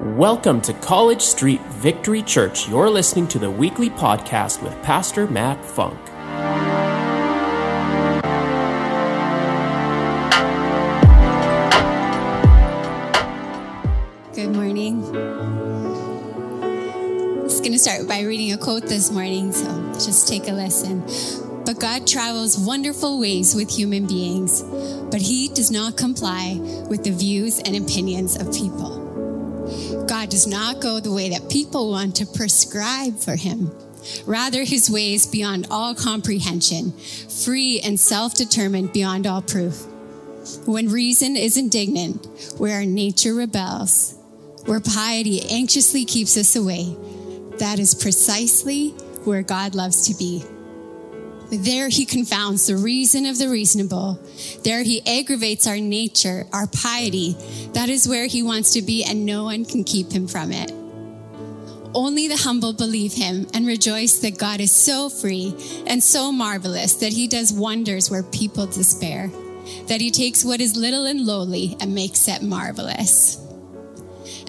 Welcome to College Street Victory Church. You're listening to the weekly podcast with Pastor Matt Funk. Good morning. I'm just going to start by reading a quote this morning, so just take a listen. But God travels wonderful ways with human beings, but he does not comply with the views and opinions of people. God does not go the way that people want to prescribe for him. Rather, his ways beyond all comprehension, free and self determined beyond all proof. When reason is indignant, where nature rebels, where piety anxiously keeps us away, that is precisely where God loves to be. There he confounds the reason of the reasonable. There he aggravates our nature, our piety. That is where he wants to be, and no one can keep him from it. Only the humble believe him and rejoice that God is so free and so marvelous that he does wonders where people despair, that he takes what is little and lowly and makes it marvelous.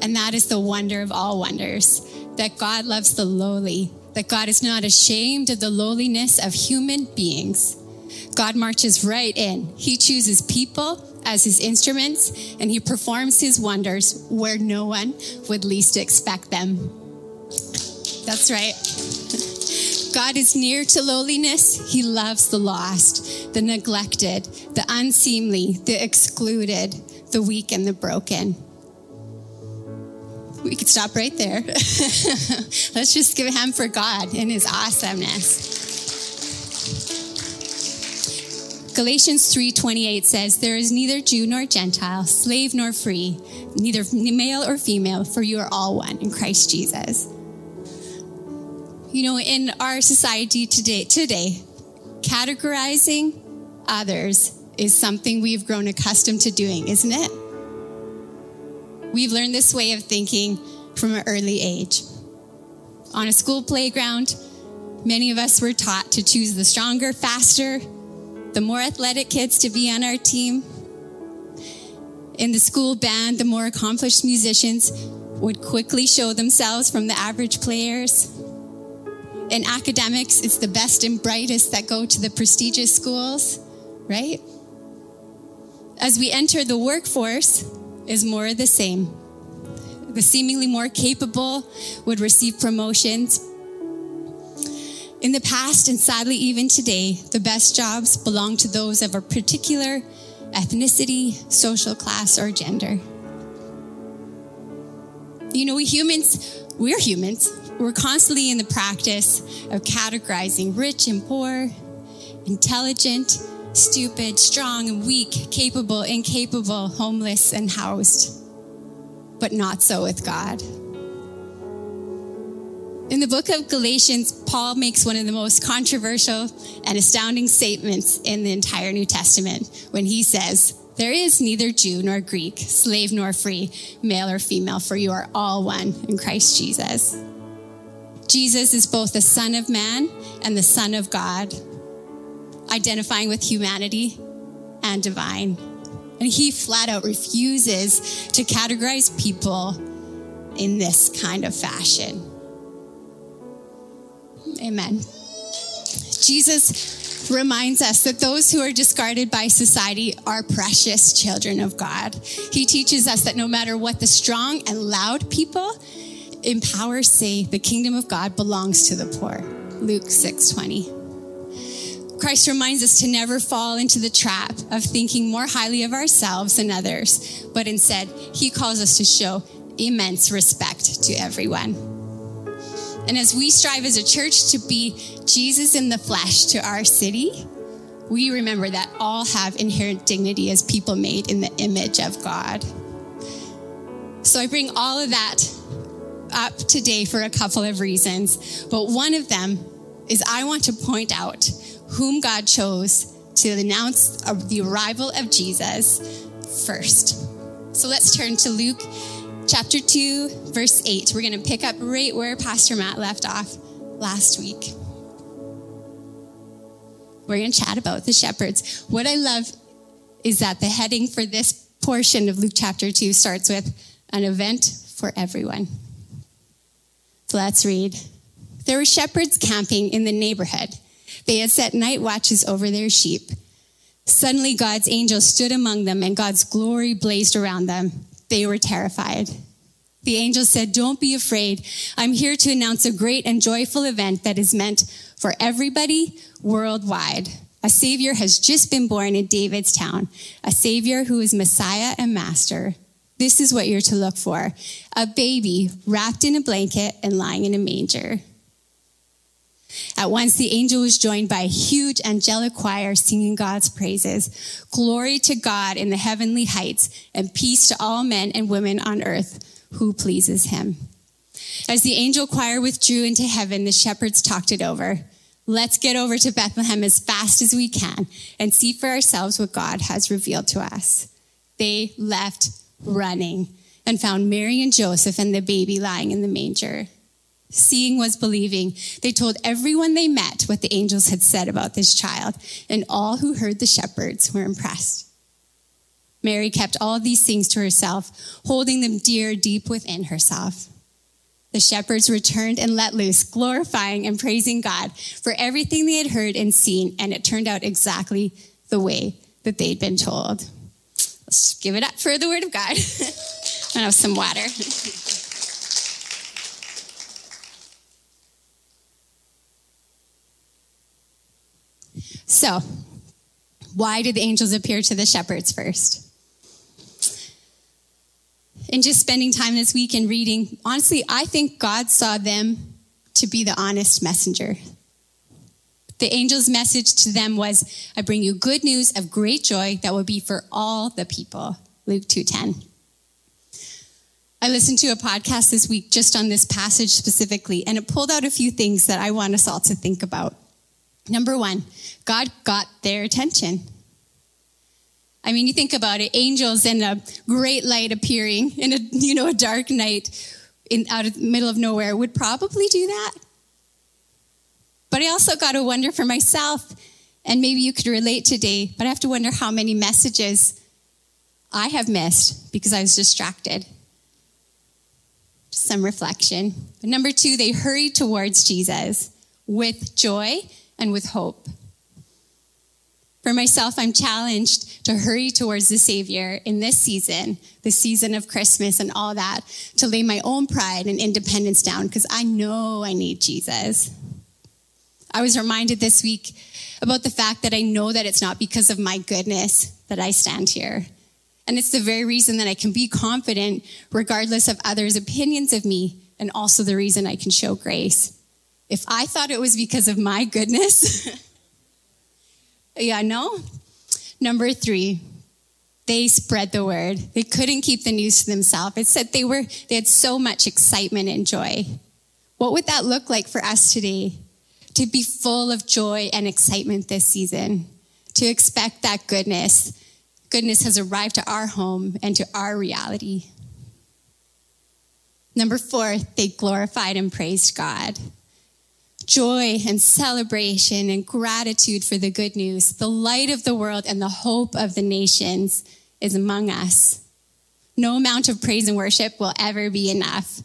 And that is the wonder of all wonders, that God loves the lowly that God is not ashamed of the lowliness of human beings. God marches right in. He chooses people as his instruments and he performs his wonders where no one would least expect them. That's right. God is near to lowliness. He loves the lost, the neglected, the unseemly, the excluded, the weak, and the broken we could stop right there. Let's just give a hand for God and his awesomeness. Galatians 3:28 says, "There is neither Jew nor Gentile, slave nor free, neither male or female, for you are all one in Christ Jesus." You know, in our society today, today, categorizing others is something we've grown accustomed to doing, isn't it? We've learned this way of thinking from an early age. On a school playground, many of us were taught to choose the stronger, faster, the more athletic kids to be on our team. In the school band, the more accomplished musicians would quickly show themselves from the average players. In academics, it's the best and brightest that go to the prestigious schools, right? As we enter the workforce, is more the same. The seemingly more capable would receive promotions. In the past, and sadly even today, the best jobs belong to those of a particular ethnicity, social class, or gender. You know, we humans, we're humans. We're constantly in the practice of categorizing rich and poor, intelligent stupid, strong and weak, capable, incapable, homeless and housed. But not so with God. In the book of Galatians, Paul makes one of the most controversial and astounding statements in the entire New Testament when he says, There is neither Jew nor Greek, slave nor free, male or female, for you are all one in Christ Jesus. Jesus is both the Son of Man and the Son of God identifying with humanity and divine. And he flat out refuses to categorize people in this kind of fashion. Amen. Jesus reminds us that those who are discarded by society are precious children of God. He teaches us that no matter what the strong and loud people in power say, the kingdom of God belongs to the poor. Luke 6 20. Christ reminds us to never fall into the trap of thinking more highly of ourselves than others, but instead, he calls us to show immense respect to everyone. And as we strive as a church to be Jesus in the flesh to our city, we remember that all have inherent dignity as people made in the image of God. So I bring all of that up today for a couple of reasons, but one of them is I want to point out whom God chose to announce the arrival of Jesus first. So let's turn to Luke chapter 2, verse 8. We're going to pick up right where Pastor Matt left off last week. We're going to chat about the shepherds. What I love is that the heading for this portion of Luke chapter 2 starts with an event for everyone. So let's read. There were shepherds camping in the neighborhood. They had set night watches over their sheep. Suddenly, God's angel stood among them, and God's glory blazed around them. They were terrified. The angel said, Don't be afraid. I'm here to announce a great and joyful event that is meant for everybody worldwide. A Savior has just been born in David's town, a Savior who is Messiah and Master. This is what you're to look for a baby wrapped in a blanket and lying in a manger. At once, the angel was joined by a huge angelic choir singing God's praises. Glory to God in the heavenly heights, and peace to all men and women on earth who pleases him. As the angel choir withdrew into heaven, the shepherds talked it over. Let's get over to Bethlehem as fast as we can and see for ourselves what God has revealed to us. They left running and found Mary and Joseph and the baby lying in the manger. Seeing was believing. They told everyone they met what the angels had said about this child, and all who heard the shepherds were impressed. Mary kept all these things to herself, holding them dear deep within herself. The shepherds returned and let loose, glorifying and praising God for everything they had heard and seen, and it turned out exactly the way that they'd been told. Let's give it up for the word of God. I have some water. So, why did the angels appear to the shepherds first? In just spending time this week and reading, honestly, I think God saw them to be the honest messenger. The angel's message to them was, I bring you good news of great joy that will be for all the people. Luke 2:10. I listened to a podcast this week just on this passage specifically, and it pulled out a few things that I want us all to think about. Number one, God got their attention. I mean, you think about it, angels and a great light appearing in a, you know, a dark night in, out of the middle of nowhere would probably do that. But I also got to wonder for myself, and maybe you could relate today, but I have to wonder how many messages I have missed because I was distracted. Some reflection. But number two, they hurried towards Jesus with joy and with hope. For myself, I'm challenged to hurry towards the Savior in this season, the season of Christmas and all that, to lay my own pride and independence down because I know I need Jesus. I was reminded this week about the fact that I know that it's not because of my goodness that I stand here. And it's the very reason that I can be confident regardless of others' opinions of me, and also the reason I can show grace. If I thought it was because of my goodness, yeah, no. Number three, they spread the word. They couldn't keep the news to themselves. It said they were, they had so much excitement and joy. What would that look like for us today? To be full of joy and excitement this season, to expect that goodness. Goodness has arrived to our home and to our reality. Number four, they glorified and praised God joy and celebration and gratitude for the good news. The light of the world and the hope of the nations is among us. No amount of praise and worship will ever be enough,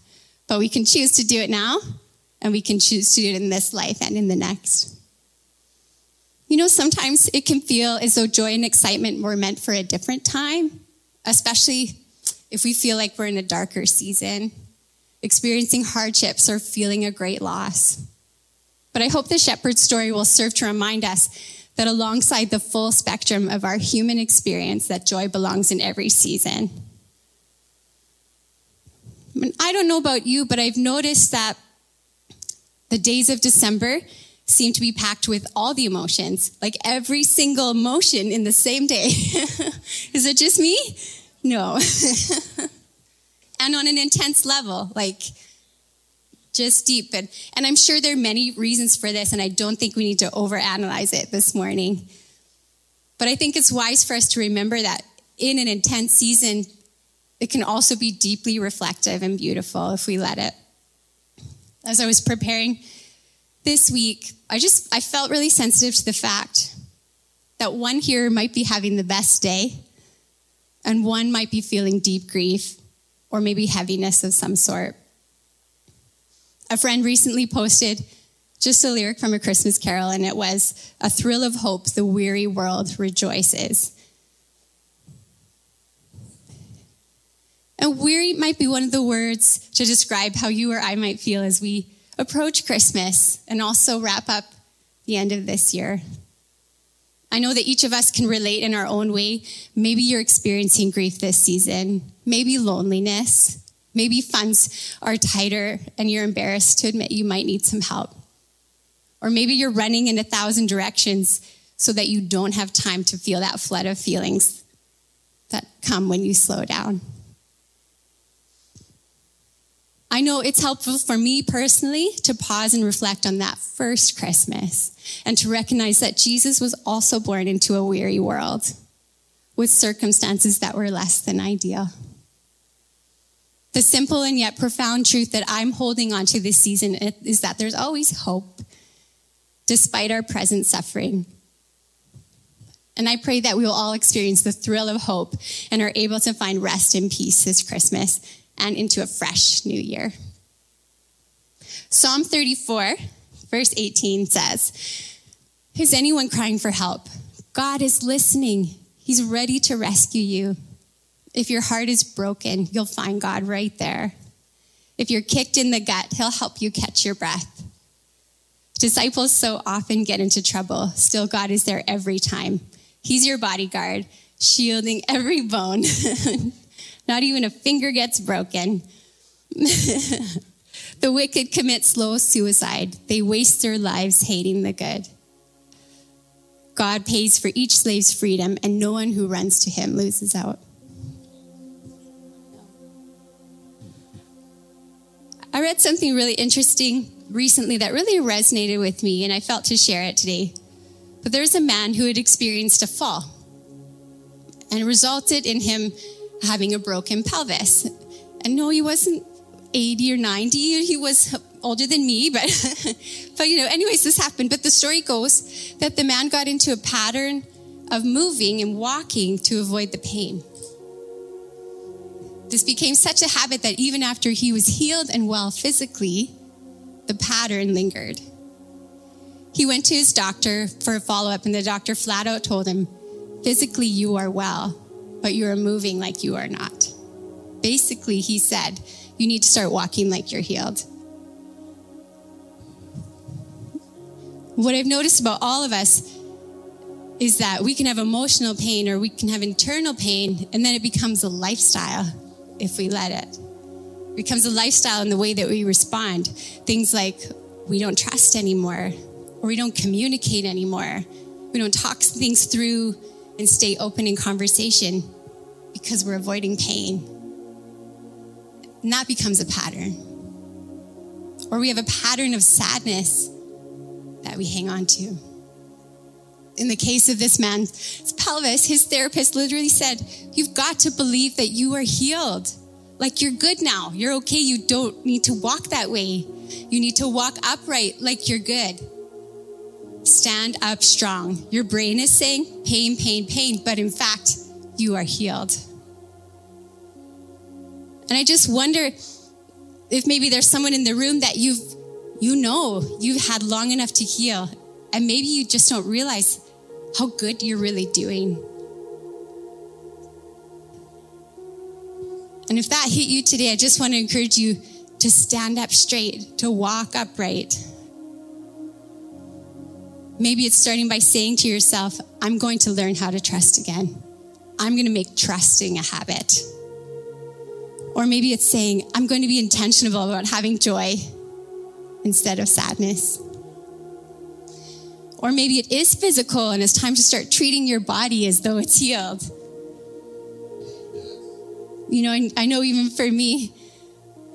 but we can choose to do it now and we can choose to do it in this life and in the next. You know, sometimes it can feel as though joy and excitement were meant for a different time, especially if we feel like we're in a darker season, experiencing hardships or feeling a great loss. But I hope the shepherd's story will serve to remind us that alongside the full spectrum of our human experience, that joy belongs in every season. I don't know about you, but I've noticed that the days of December seem to be packed with all the emotions, like every single emotion in the same day. Is it just me? No. and on an intense level, like just deep. And, and I'm sure there are many reasons for this, and I don't think we need to overanalyze it this morning. But I think it's wise for us to remember that in an intense season, it can also be deeply reflective and beautiful if we let it. As I was preparing this week, I just I felt really sensitive to the fact that one here might be having the best day and one might be feeling deep grief or maybe heaviness of some sort. A friend recently posted just a lyric from a Christmas carol, and it was, A thrill of hope, the weary world rejoices. And weary might be one of the words to describe how you or I might feel as we approach Christmas and also wrap up the end of this year. I know that each of us can relate in our own way. Maybe you're experiencing grief this season, maybe loneliness, maybe funds are tighter and you're embarrassed to admit you might need some help. Or maybe you're running in a thousand directions so that you don't have time to feel that flood of feelings that come when you slow down. I know it's helpful for me personally to pause and reflect on that first Christmas and to recognize that Jesus was also born into a weary world with circumstances that were less than ideal. The simple and yet profound truth that I'm holding on to this season is that there's always hope despite our present suffering. And I pray that we will all experience the thrill of hope and are able to find rest and peace this Christmas and into a fresh new year. Psalm 34, verse 18 says, Is anyone crying for help? God is listening. He's ready to rescue you. If your heart is broken, you'll find God right there. If you're kicked in the gut, he'll help you catch your breath. Disciples so often get into trouble. Still, God is there every time. He's your bodyguard, shielding every bone. Not even a finger gets broken. the wicked commit slow suicide. They waste their lives hating the good. God pays for each slave's freedom, and no one who runs to him loses out. I read something really interesting recently that really resonated with me, and I felt to share it today. But there's a man who had experienced a fall, and resulted in him having a broken pelvis. And no, he wasn't 80 or 90. He was older than me, but, but you know, anyways, this happened. But the story goes that the man got into a pattern of moving and walking to avoid the pain. This became such a habit that even after he was healed and well physically, the pattern lingered. He went to his doctor for a follow up, and the doctor flat out told him, Physically, you are well, but you are moving like you are not. Basically, he said, you need to start walking like you're healed. What I've noticed about all of us is that we can have emotional pain or we can have internal pain, and then it becomes a lifestyle if we let it. It becomes a lifestyle in the way that we respond. Things like we don't trust anymore, or we don't communicate anymore, we don't talk things through and stay open in conversation because we're avoiding pain. And that becomes a pattern. Or we have a pattern of sadness that we hang on to. In the case of this man's pelvis, his therapist literally said, You've got to believe that you are healed. Like you're good now. You're okay. You don't need to walk that way. You need to walk upright like you're good. Stand up strong. Your brain is saying pain, pain, pain, but in fact, you are healed. And I just wonder if maybe there's someone in the room that you've, you know, you've had long enough to heal, and maybe you just don't realize how good you're really doing. And if that hit you today, I just want to encourage you to stand up straight, to walk upright. Maybe it's starting by saying to yourself, I'm going to learn how to trust again. I'm going to make trusting a habit. Or maybe it's saying, I'm going to be intentional about having joy instead of sadness. Or maybe it is physical and it's time to start treating your body as though it's healed. You know, I know even for me,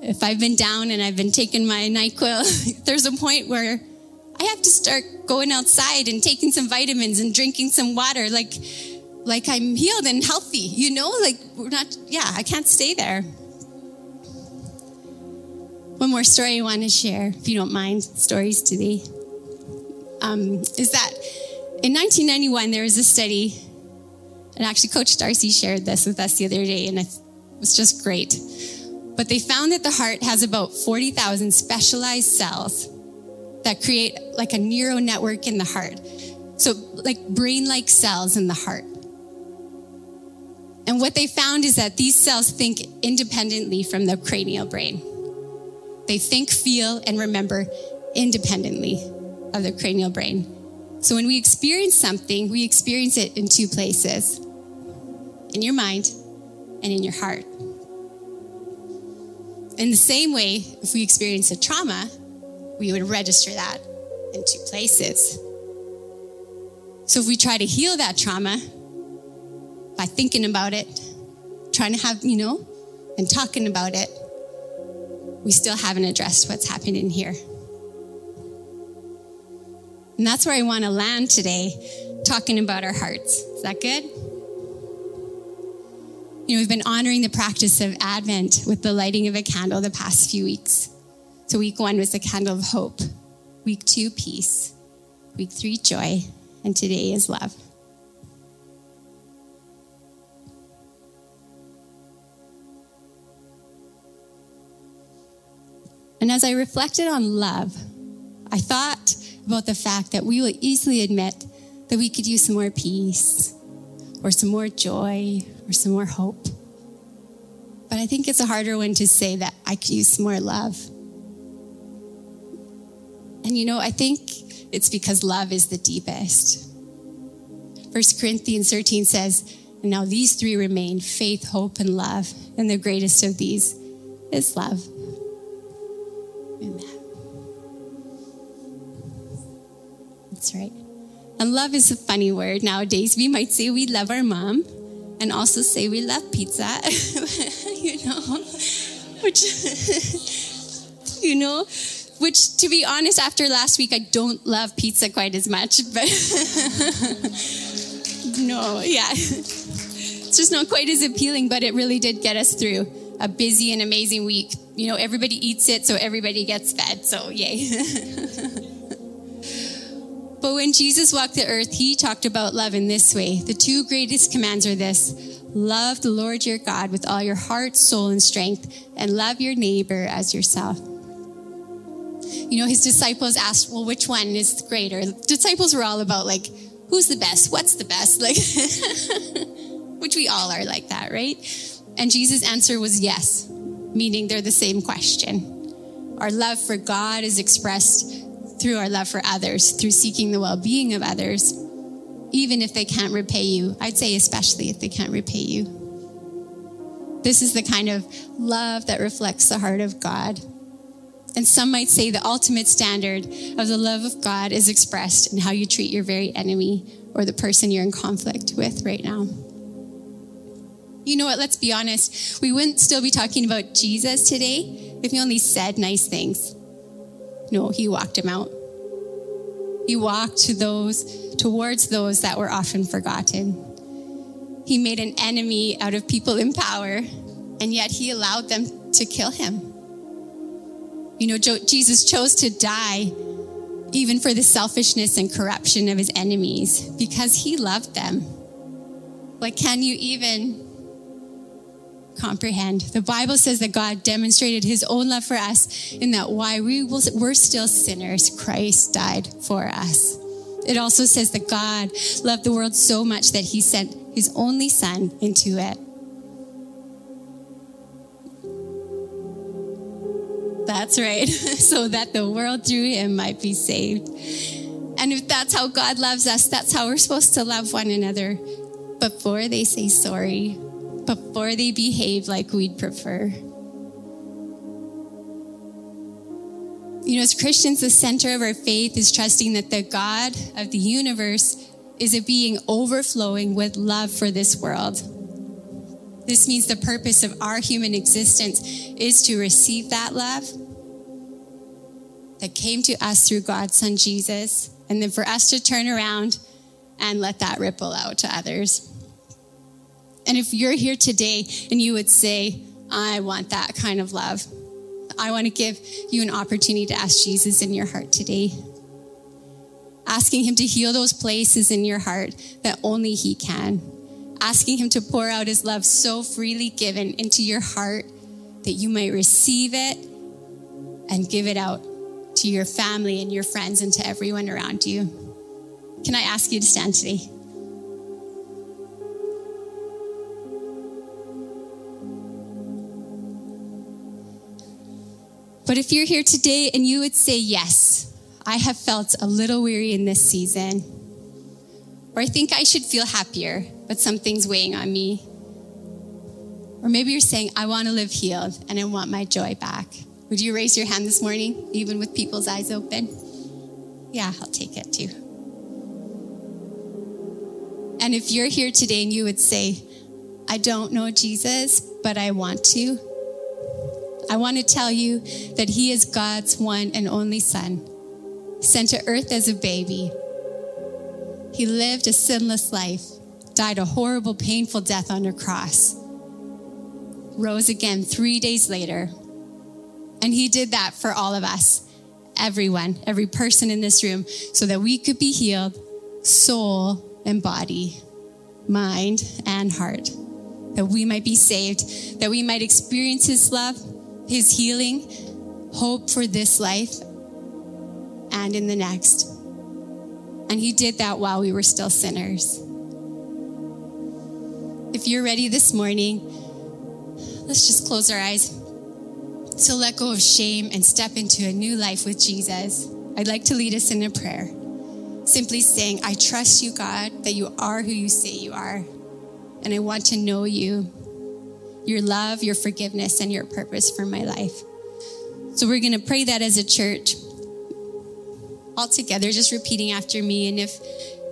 if I've been down and I've been taking my NyQuil, there's a point where I have to start going outside and taking some vitamins and drinking some water like like I'm healed and healthy, you know? Like we're not yeah, I can't stay there. One more story I want to share, if you don't mind, stories today, um, is that in 1991 there was a study, and actually Coach Darcy shared this with us the other day, and it was just great. But they found that the heart has about 40,000 specialized cells that create like a neural network in the heart. So, like brain like cells in the heart. And what they found is that these cells think independently from the cranial brain. They think, feel, and remember independently of the cranial brain. So when we experience something, we experience it in two places in your mind and in your heart. In the same way, if we experience a trauma, we would register that in two places. So if we try to heal that trauma by thinking about it, trying to have, you know, and talking about it, we still haven't addressed what's happening here. And that's where I want to land today, talking about our hearts. Is that good? You know, we've been honoring the practice of Advent with the lighting of a candle the past few weeks. So, week one was the candle of hope, week two, peace, week three, joy, and today is love. And as I reflected on love, I thought about the fact that we will easily admit that we could use some more peace or some more joy or some more hope. But I think it's a harder one to say that I could use some more love. And you know, I think it's because love is the deepest. First Corinthians 13 says, and now these three remain faith, hope, and love. And the greatest of these is love. Amen. That's right. And love is a funny word nowadays. We might say we love our mom and also say we love pizza, you know, which, you know, which to be honest, after last week, I don't love pizza quite as much, but no, yeah. It's just not quite as appealing, but it really did get us through a busy and amazing week. You know, everybody eats it, so everybody gets fed, so yay. But when Jesus walked the earth, he talked about love in this way. The two greatest commands are this love the Lord your God with all your heart, soul, and strength, and love your neighbor as yourself. You know, his disciples asked, well, which one is greater? The disciples were all about, like, who's the best? What's the best? Like, which we all are like that, right? And Jesus' answer was yes, meaning they're the same question. Our love for God is expressed through our love for others, through seeking the well being of others, even if they can't repay you. I'd say, especially if they can't repay you. This is the kind of love that reflects the heart of God. And some might say the ultimate standard of the love of God is expressed in how you treat your very enemy or the person you're in conflict with right now. You know what? Let's be honest. We wouldn't still be talking about Jesus today if he only said nice things. No, he walked him out. He walked to those towards those that were often forgotten. He made an enemy out of people in power, and yet he allowed them to kill him. You know, Jesus chose to die even for the selfishness and corruption of his enemies because he loved them. Like, can you even comprehend. The Bible says that God demonstrated his own love for us in that while we were still sinners, Christ died for us. It also says that God loved the world so much that he sent his only son into it. That's right, so that the world through him might be saved. And if that's how God loves us, that's how we're supposed to love one another before they say sorry before they behave like we'd prefer. You know, as Christians, the center of our faith is trusting that the God of the universe is a being overflowing with love for this world. This means the purpose of our human existence is to receive that love that came to us through God's Son Jesus, and then for us to turn around and let that ripple out to others. And if you're here today and you would say, I want that kind of love, I want to give you an opportunity to ask Jesus in your heart today. Asking Him to heal those places in your heart that only He can. Asking Him to pour out His love so freely given into your heart that you might receive it and give it out to your family and your friends and to everyone around you. Can I ask you to stand today? But if you're here today and you would say, Yes, I have felt a little weary in this season, or I think I should feel happier, but something's weighing on me. Or maybe you're saying, I want to live healed and I want my joy back. Would you raise your hand this morning, even with people's eyes open? Yeah, I'll take it too. And if you're here today and you would say, I don't know Jesus, but I want to, I want to tell you that He is God's one and only Son, sent to earth as a baby. He lived a sinless life, died a horrible, painful death on a cross, rose again three days later and he did that for all of us, everyone, every person in this room, so that we could be healed, soul and body, mind and heart, that we might be saved, that we might experience his love, his healing, hope for this life and in the next. And he did that while we were still sinners. If you're ready this morning, let's just close our eyes to let go of shame and step into a new life with Jesus, I'd like to lead us in a prayer. Simply saying, I trust you, God, that you are who you say you are. And I want to know you, your love, your forgiveness, and your purpose for my life. So we're going to pray that as a church all together, just repeating after me. And if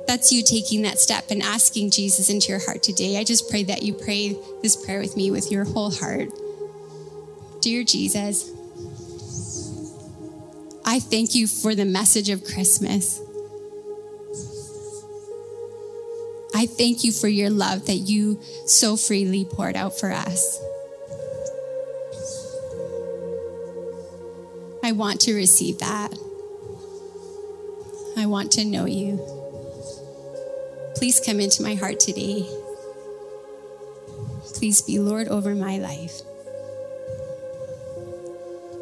that's you taking that step and asking Jesus into your heart today, I just pray that you pray this prayer with me with your whole heart. Dear Jesus, I thank you for the message of Christmas. I thank you for your love that you so freely poured out for us. I want to receive that. I want to know you. Please come into my heart today. Please be Lord over my life.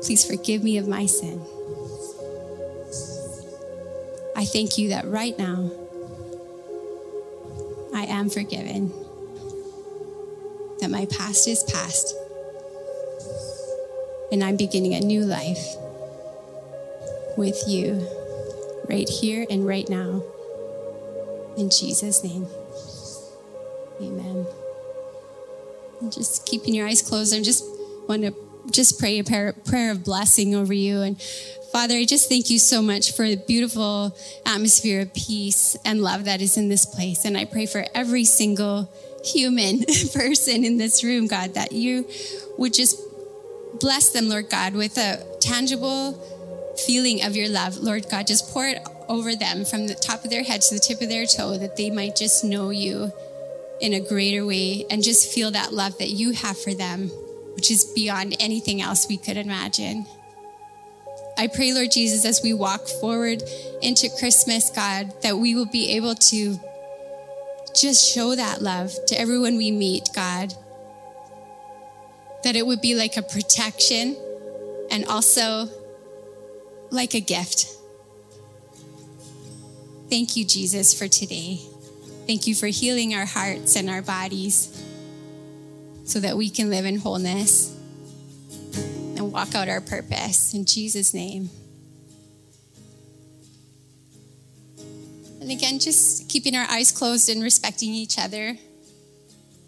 Please forgive me of my sin. I thank you that right now am forgiven, that my past is past, and I'm beginning a new life with you right here and right now. In Jesus' name, amen. And just keeping your eyes closed, I just want to just pray a prayer, prayer of blessing over you. And Father, I just thank you so much for the beautiful atmosphere of peace and love that is in this place. And I pray for every single human person in this room, God, that you would just bless them, Lord God, with a tangible feeling of your love. Lord God, just pour it over them from the top of their head to the tip of their toe that they might just know you in a greater way and just feel that love that you have for them which is beyond anything else we could imagine. I pray, Lord Jesus, as we walk forward into Christmas, God, that we will be able to just show that love to everyone we meet, God. That it would be like a protection and also like a gift. Thank you, Jesus, for today. Thank you for healing our hearts and our bodies so that we can live in wholeness walk out our purpose. In Jesus' name. And again, just keeping our eyes closed and respecting each other.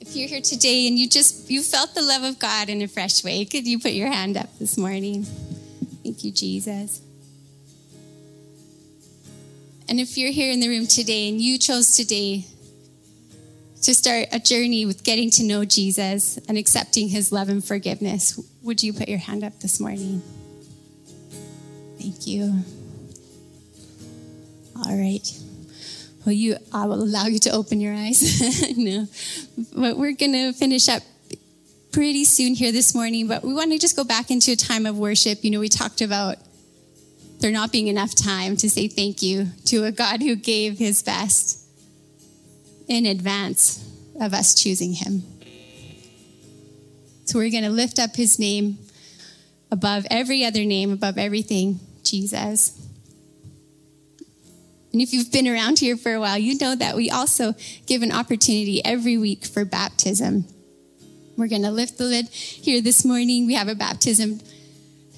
If you're here today and you just you felt the love of God in a fresh way, could you put your hand up this morning? Thank you, Jesus. And if you're here in the room today and you chose today to start a journey with getting to know Jesus and accepting his love and forgiveness, would you put your hand up this morning? Thank you. All right. Well, you, I will allow you to open your eyes. no, but we're going to finish up pretty soon here this morning. But we want to just go back into a time of worship. You know, we talked about there not being enough time to say thank you to a God who gave his best in advance of us choosing Him. So we're going to lift up his name above every other name, above everything, Jesus. And if you've been around here for a while, you know that we also give an opportunity every week for baptism. We're going to lift the lid here this morning. We have a baptism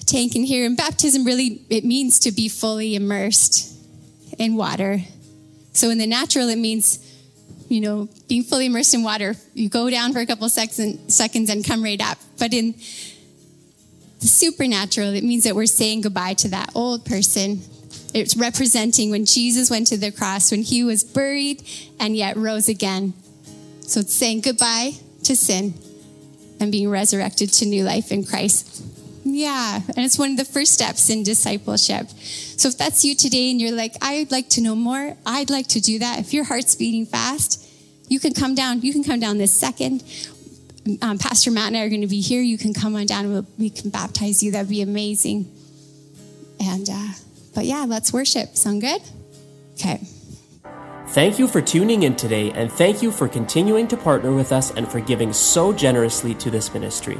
tank in here. And baptism really, it means to be fully immersed in water. So in the natural, it means, you know, being fully immersed in water. You go down for a couple seconds, seconds and come right up. But in the supernatural, it means that we're saying goodbye to that old person. It's representing when Jesus went to the cross, when he was buried and yet rose again. So it's saying goodbye to sin and being resurrected to new life in Christ. Yeah, and it's one of the first steps in discipleship. So if that's you today and you're like, I'd like to know more, I'd like to do that. If your heart's beating fast, you can come down. You can come down this second um, Pastor Matt and I are going to be here. You can come on down. We'll, we can baptize you. That'd be amazing. And, uh, but yeah, let's worship. Sound good? Okay. Thank you for tuning in today, and thank you for continuing to partner with us and for giving so generously to this ministry.